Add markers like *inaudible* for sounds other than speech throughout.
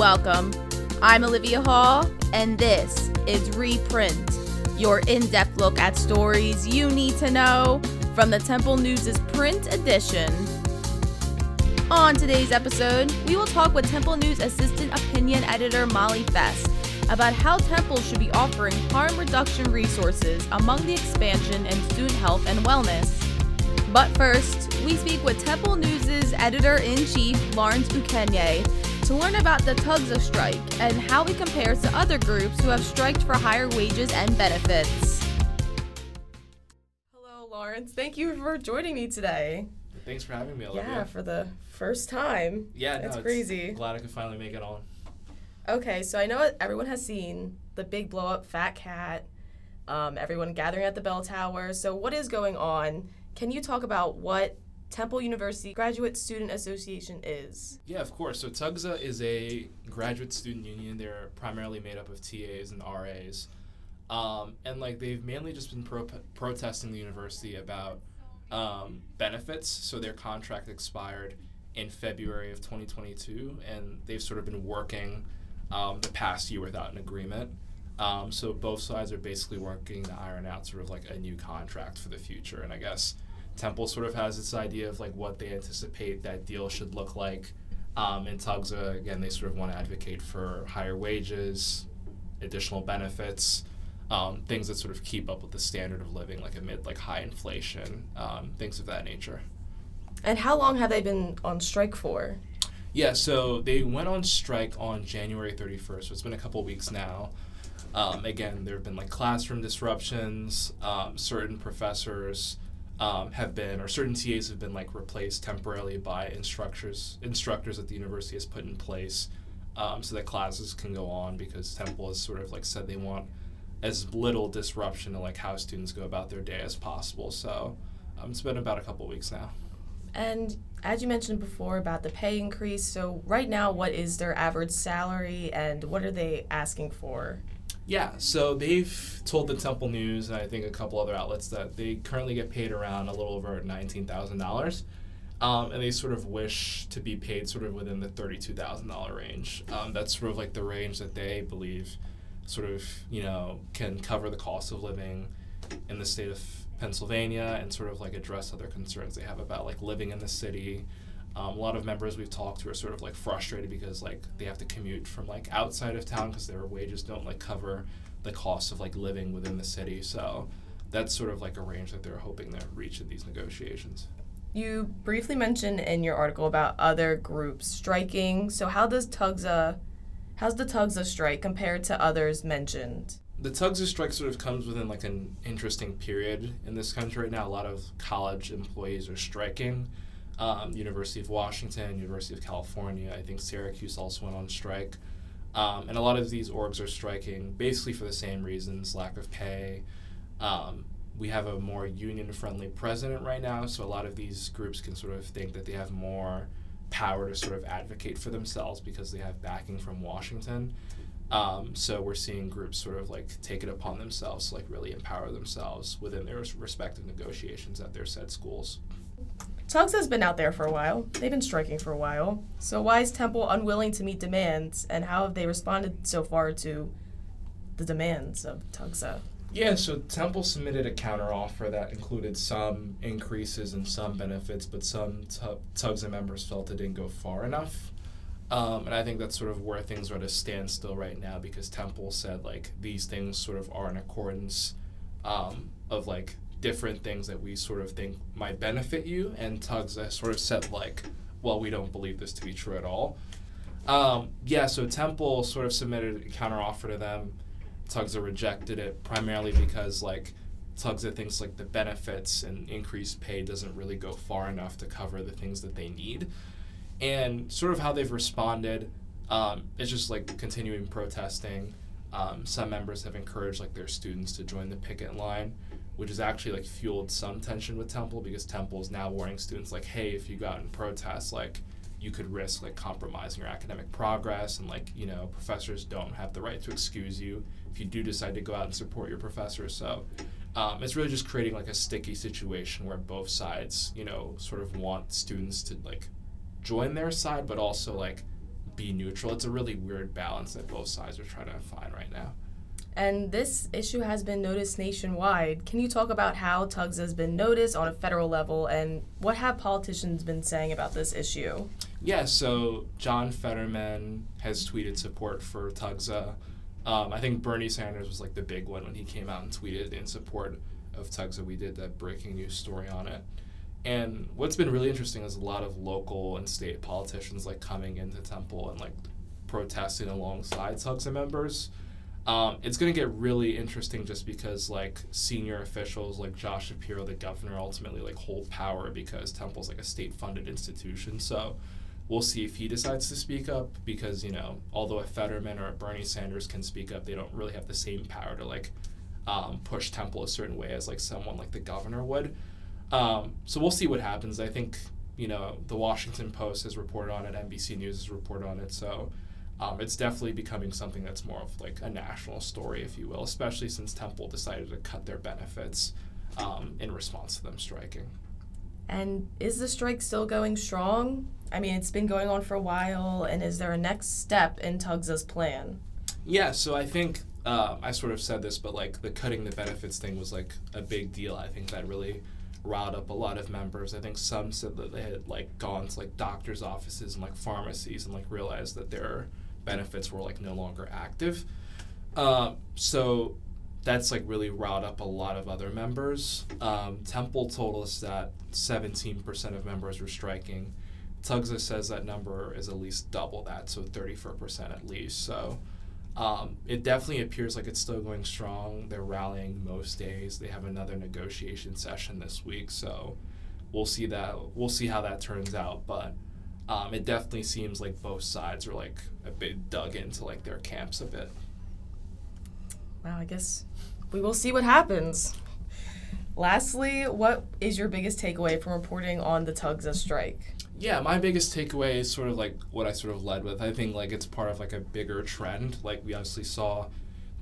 Welcome. I'm Olivia Hall, and this is Reprint, your in depth look at stories you need to know from the Temple News' print edition. On today's episode, we will talk with Temple News Assistant Opinion Editor Molly Fiske about how Temple should be offering harm reduction resources among the expansion in student health and wellness. But first, we speak with Temple News' editor in chief, Lawrence Ukenye, to learn about the TUGSA strike and how it compares to other groups who have striked for higher wages and benefits. Hello, Lawrence. Thank you for joining me today. Thanks for having me, Olivia. Yeah, for the first time. yeah, no, it's- crazy. Glad I could finally make it on. Okay, so I know everyone has seen the big blow up Fat Cat, um, everyone gathering at the bell tower. So, what is going on? Can you talk about what Temple University Graduate Student Association is? Yeah, of course. So TUGSA is a graduate student union. They're primarily made up of TAs and RAs. Um, and like they've mainly just been pro- protesting the university about um, benefits. So their contract expired in February of 2022, and they've sort of been working um, the past year without an agreement. Um, so both sides are basically working to iron out sort of like a new contract for the future. And I guess Temple sort of has this idea of like what they anticipate that deal should look like. Um, and TUGSA, again, they sort of want to advocate for higher wages, additional benefits, um, things that sort of keep up with the standard of living, like amid like high inflation, um, things of that nature. And how long have they been on strike for? Yeah, so they went on strike on January 31st, so it's been a couple weeks now. Um, again, there have been like classroom disruptions. Um, certain professors um, have been, or certain TAs have been like replaced temporarily by instructors, instructors that the university has put in place, um, so that classes can go on because Temple has sort of like said they want as little disruption to like how students go about their day as possible. So um, it's been about a couple weeks now. And as you mentioned before about the pay increase, so right now, what is their average salary and what are they asking for? Yeah, so they've told the Temple News and I think a couple other outlets that they currently get paid around a little over nineteen thousand dollars, um, and they sort of wish to be paid sort of within the thirty-two thousand dollar range. Um, that's sort of like the range that they believe, sort of you know, can cover the cost of living in the state of Pennsylvania and sort of like address other concerns they have about like living in the city. Um, a lot of members we've talked to are sort of like frustrated because like they have to commute from like outside of town because their wages don't like cover the cost of like living within the city. So that's sort of like a range that they're hoping to reach in these negotiations. You briefly mentioned in your article about other groups striking. So how does TUGSA, how's the TUGSA strike compared to others mentioned? The tugs strike sort of comes within like an interesting period in this country right now. A lot of college employees are striking. Um, University of Washington, University of California, I think Syracuse also went on strike. Um, and a lot of these orgs are striking basically for the same reasons lack of pay. Um, we have a more union friendly president right now, so a lot of these groups can sort of think that they have more power to sort of advocate for themselves because they have backing from Washington. Um, so we're seeing groups sort of like take it upon themselves to like really empower themselves within their respective negotiations at their said schools. TUGSA has been out there for a while. They've been striking for a while. So why is Temple unwilling to meet demands and how have they responded so far to the demands of TUGSA? Yeah, so Temple submitted a counteroffer that included some increases and some benefits, but some tu- TUGSA members felt it didn't go far enough. Um, and I think that's sort of where things are at a standstill right now because Temple said like these things sort of are in accordance um, of like different things that we sort of think might benefit you, and Tugs has sort of said like, well, we don't believe this to be true at all. Um, yeah, so Temple sort of submitted a counteroffer to them. Tugsa rejected it primarily because like Tugsa thinks like the benefits and increased pay doesn't really go far enough to cover the things that they need. And sort of how they've responded um, is just like continuing protesting. Um, some members have encouraged like their students to join the picket line, which has actually like fueled some tension with Temple because Temple is now warning students like, hey, if you go out and protest, like you could risk like compromising your academic progress and like you know professors don't have the right to excuse you if you do decide to go out and support your professors so um, it's really just creating like a sticky situation where both sides you know sort of want students to like join their side but also like be neutral. It's a really weird balance that both sides are trying to find right now. And this issue has been noticed nationwide. Can you talk about how TUGS has been noticed on a federal level and what have politicians been saying about this issue? Yeah, so John Fetterman has tweeted support for TUGSA. Um, I think Bernie Sanders was like the big one when he came out and tweeted in support of TUGSA. We did that breaking news story on it. And what's been really interesting is a lot of local and state politicians like coming into Temple and like protesting alongside TUGSA members. Um, it's going to get really interesting just because like senior officials like Josh Shapiro, the governor, ultimately like hold power because Temple's like a state-funded institution. So we'll see if he decides to speak up because you know although a Fetterman or a Bernie Sanders can speak up, they don't really have the same power to like um, push Temple a certain way as like someone like the governor would. Um, so we'll see what happens. I think you know the Washington Post has reported on it, NBC News has reported on it, so. Um, it's definitely becoming something that's more of like a national story, if you will, especially since Temple decided to cut their benefits um, in response to them striking. And is the strike still going strong? I mean, it's been going on for a while, and is there a next step in TUGSA's plan? Yeah, so I think uh, I sort of said this, but like the cutting the benefits thing was like a big deal. I think that really riled up a lot of members. I think some said that they had like gone to like doctors' offices and like pharmacies and like realized that their benefits were like no longer active. Uh, so that's like really riled up a lot of other members. Um, Temple told us that 17% of members were striking. TUGSA says that number is at least double that, so 34% at least. So um, it definitely appears like it's still going strong. They're rallying most days. They have another negotiation session this week, so we'll see that. We'll see how that turns out. But um, it definitely seems like both sides are like a bit dug into like their camps a bit. Wow, I guess we will see what happens. Lastly, what is your biggest takeaway from reporting on the TUGSA strike? Yeah, my biggest takeaway is sort of like what I sort of led with. I think like it's part of like a bigger trend. Like we obviously saw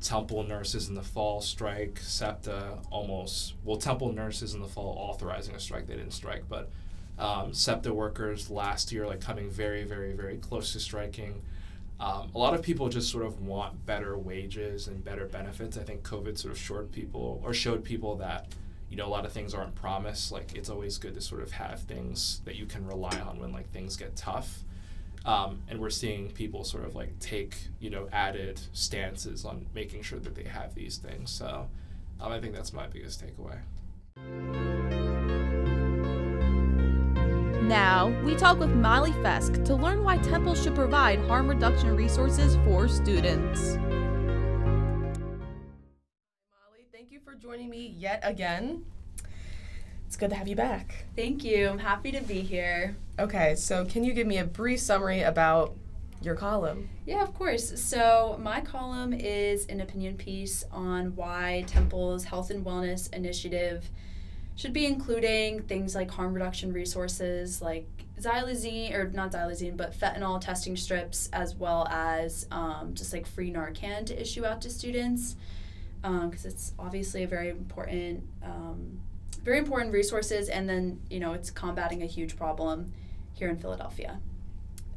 Temple nurses in the fall strike, SEPTA almost well Temple nurses in the fall authorizing a strike. They didn't strike, but um, SEPTA workers last year like coming very very very close to striking. Um, a lot of people just sort of want better wages and better benefits. I think COVID sort of showed people or showed people that you know a lot of things aren't promised. Like it's always good to sort of have things that you can rely on when like things get tough. Um, and we're seeing people sort of like take you know added stances on making sure that they have these things. So um, I think that's my biggest takeaway. Now, we talk with Molly Fiske to learn why Temple should provide harm reduction resources for students. Molly, thank you for joining me yet again. It's good to have you back. Thank you. I'm happy to be here. Okay, so can you give me a brief summary about your column? Yeah, of course. So, my column is an opinion piece on why Temple's Health and Wellness Initiative should be including things like harm reduction resources like xylazine, or not xylazine, but fentanyl testing strips, as well as um, just like free Narcan to issue out to students. Because um, it's obviously a very important, um, very important resources, and then you know it's combating a huge problem here in Philadelphia.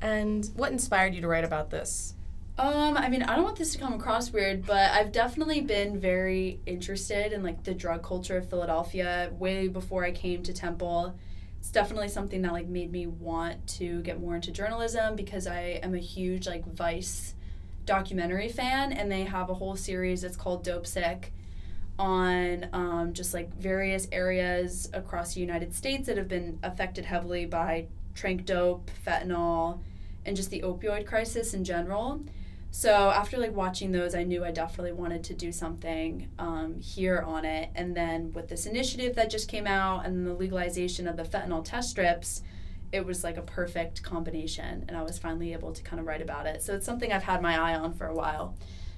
And what inspired you to write about this? Um, I mean, I don't want this to come across weird, but I've definitely been very interested in like the drug culture of Philadelphia way before I came to Temple. It's definitely something that like made me want to get more into journalism because I am a huge like Vice documentary fan, and they have a whole series. that's called Dopesick on um, just like various areas across the United States that have been affected heavily by trank dope, fentanyl, and just the opioid crisis in general. So after like watching those, I knew I definitely wanted to do something um, here on it. And then with this initiative that just came out and the legalization of the fentanyl test strips, it was like a perfect combination. And I was finally able to kind of write about it. So it's something I've had my eye on for a while.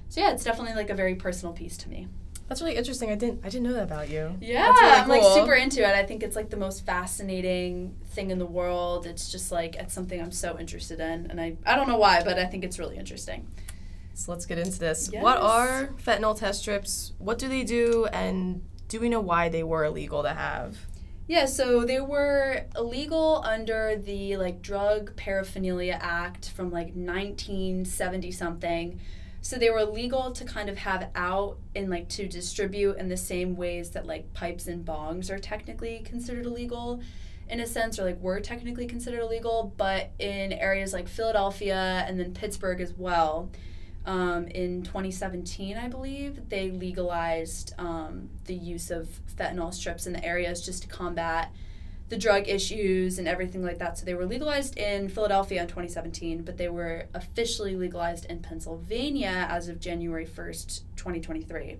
So yeah, it's definitely like a very personal piece to me. That's really interesting. I didn't I didn't know that about you. Yeah, really I'm like super into it. I think it's like the most fascinating thing in the world. It's just like it's something I'm so interested in, and I I don't know why, but I think it's really interesting. So let's get into this. What are fentanyl test strips? What do they do? And do we know why they were illegal to have? Yeah, so they were illegal under the like Drug Paraphernalia Act from like 1970 something. So they were legal to kind of have out and like to distribute in the same ways that like pipes and bongs are technically considered illegal in a sense or like were technically considered illegal, but in areas like Philadelphia and then Pittsburgh as well. Um, in 2017, I believe, they legalized um, the use of fentanyl strips in the areas just to combat the drug issues and everything like that. So they were legalized in Philadelphia in 2017, but they were officially legalized in Pennsylvania as of January 1st, 2023.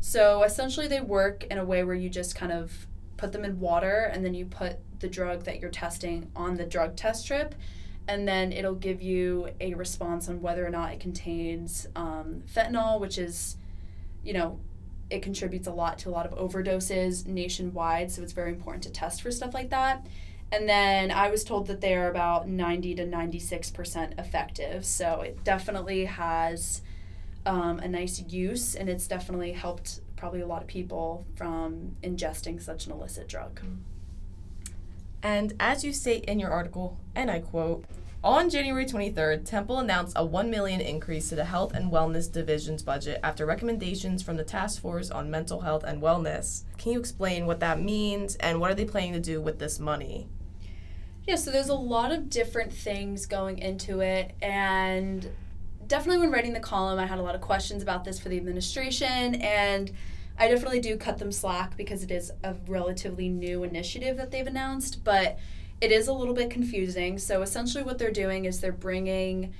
So essentially, they work in a way where you just kind of put them in water and then you put the drug that you're testing on the drug test strip. And then it'll give you a response on whether or not it contains um, fentanyl, which is, you know, it contributes a lot to a lot of overdoses nationwide, so it's very important to test for stuff like that. And then I was told that they are about 90 to 96% effective, so it definitely has um, a nice use, and it's definitely helped probably a lot of people from ingesting such an illicit drug. And as you state in your article, and I quote, on January 23rd, Temple announced a 1 million increase to the Health and Wellness Division's budget after recommendations from the Task Force on Mental Health and Wellness. Can you explain what that means and what are they planning to do with this money? Yeah, so there's a lot of different things going into it and definitely when writing the column I had a lot of questions about this for the administration and I definitely do cut them slack because it is a relatively new initiative that they've announced, but it is a little bit confusing. So essentially, what they're doing is they're bringing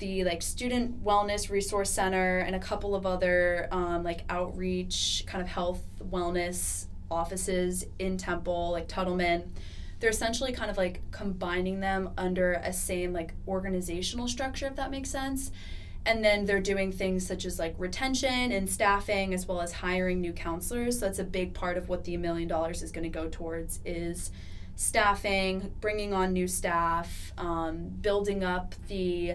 the like student wellness resource center and a couple of other um, like outreach kind of health wellness offices in temple like tuttleman. They're essentially kind of like combining them under a same like organizational structure if that makes sense. And then they're doing things such as like retention and staffing as well as hiring new counselors. So that's a big part of what the million dollars is going to go towards is staffing, bringing on new staff, um, building up the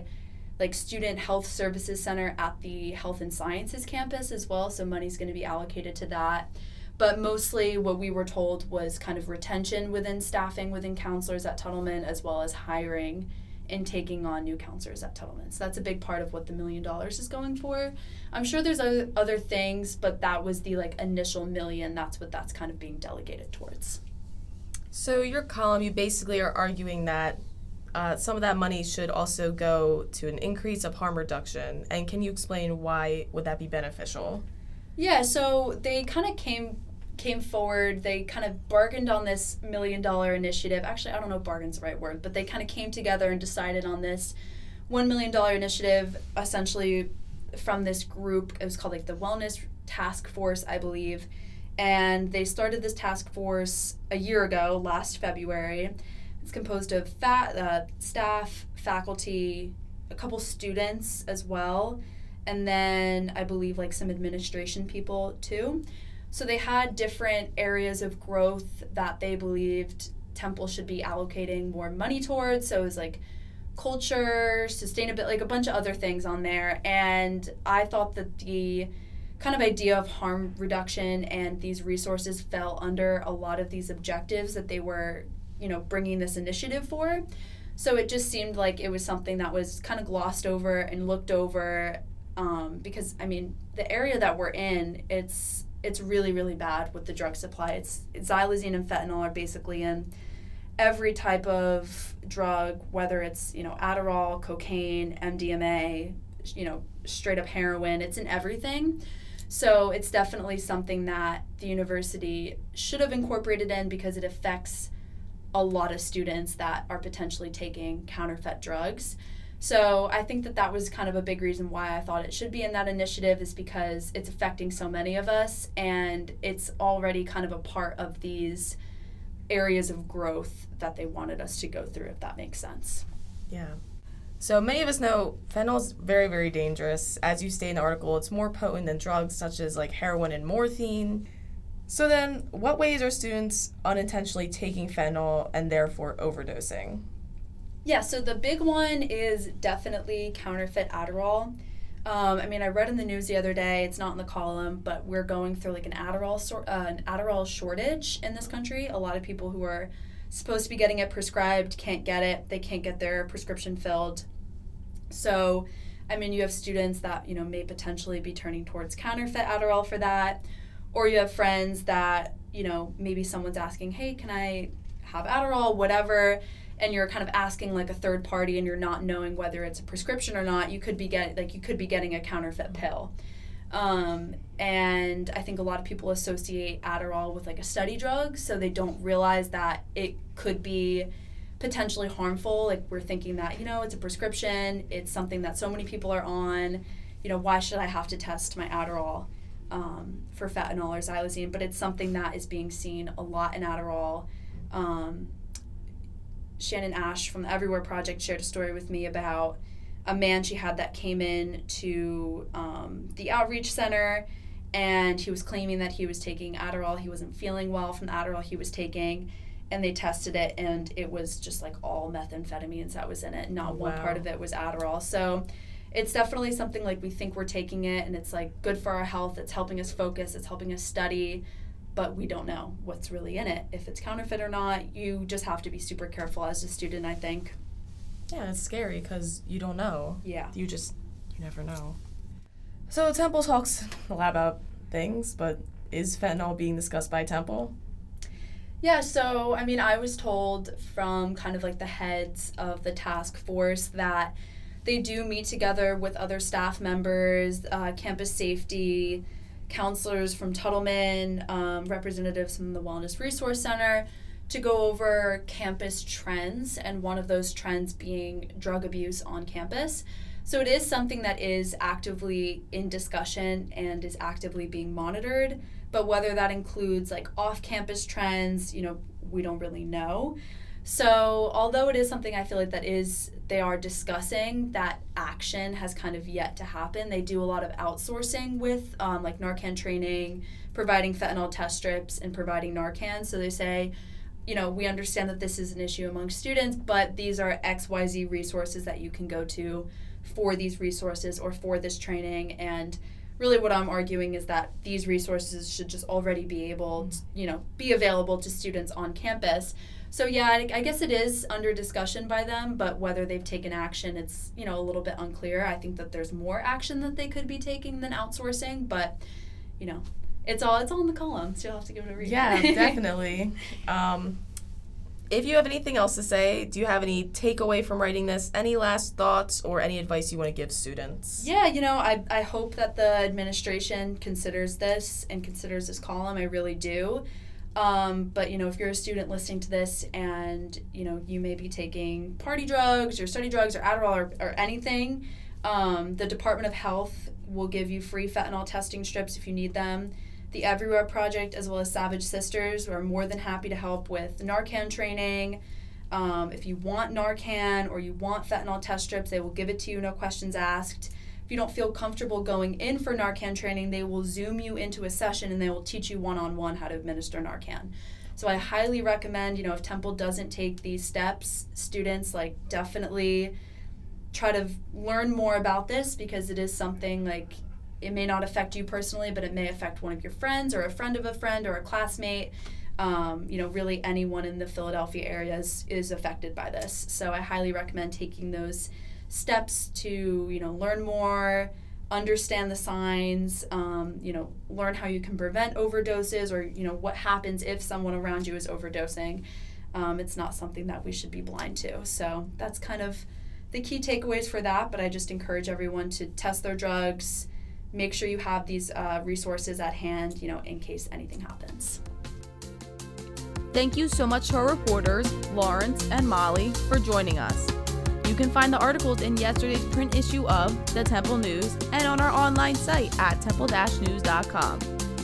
like student health services center at the health and sciences campus as well. So money's going to be allocated to that. But mostly, what we were told was kind of retention within staffing within counselors at Tuttleman, as well as hiring and taking on new counselors at Tuttleman. So that's a big part of what the million dollars is going for. I'm sure there's other, other things, but that was the like initial million. That's what that's kind of being delegated towards. So, your column, you basically are arguing that uh, some of that money should also go to an increase of harm reduction. And can you explain why would that be beneficial? Yeah, so they kind of came came forward. They kind of bargained on this million dollar initiative. Actually, I don't know if bargain's the right word, but they kind of came together and decided on this one million dollar initiative, essentially from this group. It was called like the Wellness Task Force, I believe and they started this task force a year ago, last February. It's composed of fa- uh, staff, faculty, a couple students as well, and then I believe like some administration people too. So they had different areas of growth that they believed Temple should be allocating more money towards. So it was like culture, sustainability, like a bunch of other things on there. And I thought that the kind of idea of harm reduction and these resources fell under a lot of these objectives that they were, you know, bringing this initiative for. So it just seemed like it was something that was kind of glossed over and looked over um, because I mean the area that we're in, it's it's really really bad with the drug supply. It's, it's xylazine and fentanyl are basically in every type of drug, whether it's you know Adderall, cocaine, MDMA, you know straight up heroin. It's in everything. So it's definitely something that the university should have incorporated in because it affects a lot of students that are potentially taking counterfeit drugs. So I think that that was kind of a big reason why I thought it should be in that initiative is because it's affecting so many of us and it's already kind of a part of these areas of growth that they wanted us to go through if that makes sense. Yeah. So many of us know fentanyl is very, very dangerous. As you state in the article, it's more potent than drugs such as like heroin and morphine. So then, what ways are students unintentionally taking fentanyl and therefore overdosing? Yeah, so the big one is definitely counterfeit Adderall. Um, I mean, I read in the news the other day. It's not in the column, but we're going through like an Adderall sor- uh, an Adderall shortage in this country. A lot of people who are supposed to be getting it prescribed can't get it. They can't get their prescription filled. So, I mean, you have students that you know may potentially be turning towards counterfeit Adderall for that, or you have friends that you know maybe someone's asking, "Hey, can I have Adderall?" Whatever and you're kind of asking like a third party and you're not knowing whether it's a prescription or not you could be get like you could be getting a counterfeit pill um, and i think a lot of people associate adderall with like a study drug so they don't realize that it could be potentially harmful like we're thinking that you know it's a prescription it's something that so many people are on you know why should i have to test my adderall um, for fentanyl or xylazine but it's something that is being seen a lot in adderall um, Shannon Ash from the Everywhere Project shared a story with me about a man she had that came in to um, the outreach center and he was claiming that he was taking Adderall. He wasn't feeling well from the Adderall he was taking. And they tested it, and it was just like all methamphetamines that was in it. Not one part of it was Adderall. So it's definitely something like we think we're taking it, and it's like good for our health. It's helping us focus, it's helping us study but we don't know what's really in it. If it's counterfeit or not, you just have to be super careful as a student, I think. Yeah, it's scary because you don't know. Yeah. You just, you never know. So Temple talks a lot about things, but is fentanyl being discussed by Temple? Yeah, so I mean, I was told from kind of like the heads of the task force that they do meet together with other staff members, uh, campus safety, counselors from Tuttleman, um, representatives from the Wellness Resource Center to go over campus trends, and one of those trends being drug abuse on campus. So it is something that is actively in discussion and is actively being monitored, but whether that includes like off campus trends, you know, we don't really know. So, although it is something I feel like that is they are discussing, that action has kind of yet to happen. They do a lot of outsourcing with um, like Narcan training, providing fentanyl test strips, and providing Narcan. So they say, you know, we understand that this is an issue among students, but these are XYZ resources that you can go to for these resources or for this training. And really, what I'm arguing is that these resources should just already be able, to, you know, be available to students on campus. So yeah, I, I guess it is under discussion by them, but whether they've taken action, it's you know a little bit unclear. I think that there's more action that they could be taking than outsourcing, but you know, it's all it's all in the column, so you'll have to give it a read. Yeah, *laughs* definitely. Um, if you have anything else to say, do you have any takeaway from writing this? Any last thoughts or any advice you want to give students? Yeah, you know, I, I hope that the administration considers this and considers this column. I really do. Um, but, you know, if you're a student listening to this and, you know, you may be taking party drugs or study drugs or Adderall or, or anything, um, the Department of Health will give you free fentanyl testing strips if you need them. The Everywhere Project, as well as Savage Sisters, We're more than happy to help with Narcan training. Um, if you want Narcan or you want fentanyl test strips, they will give it to you, no questions asked. If you don't feel comfortable going in for Narcan training, they will Zoom you into a session and they will teach you one on one how to administer Narcan. So I highly recommend, you know, if Temple doesn't take these steps, students like definitely try to learn more about this because it is something like it may not affect you personally, but it may affect one of your friends or a friend of a friend or a classmate. Um, you know, really anyone in the Philadelphia area is, is affected by this. So I highly recommend taking those steps to, you know, learn more, understand the signs, um, you know, learn how you can prevent overdoses or, you know, what happens if someone around you is overdosing. Um, it's not something that we should be blind to. So that's kind of the key takeaways for that. But I just encourage everyone to test their drugs, make sure you have these uh, resources at hand, you know, in case anything happens. Thank you so much to our reporters, Lawrence and Molly, for joining us. You can find the articles in yesterday's print issue of the Temple News and on our online site at temple-news.com.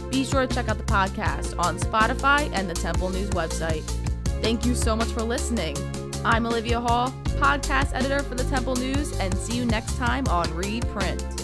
Be sure to check out the podcast on Spotify and the Temple News website. Thank you so much for listening. I'm Olivia Hall, podcast editor for the Temple News, and see you next time on Reprint.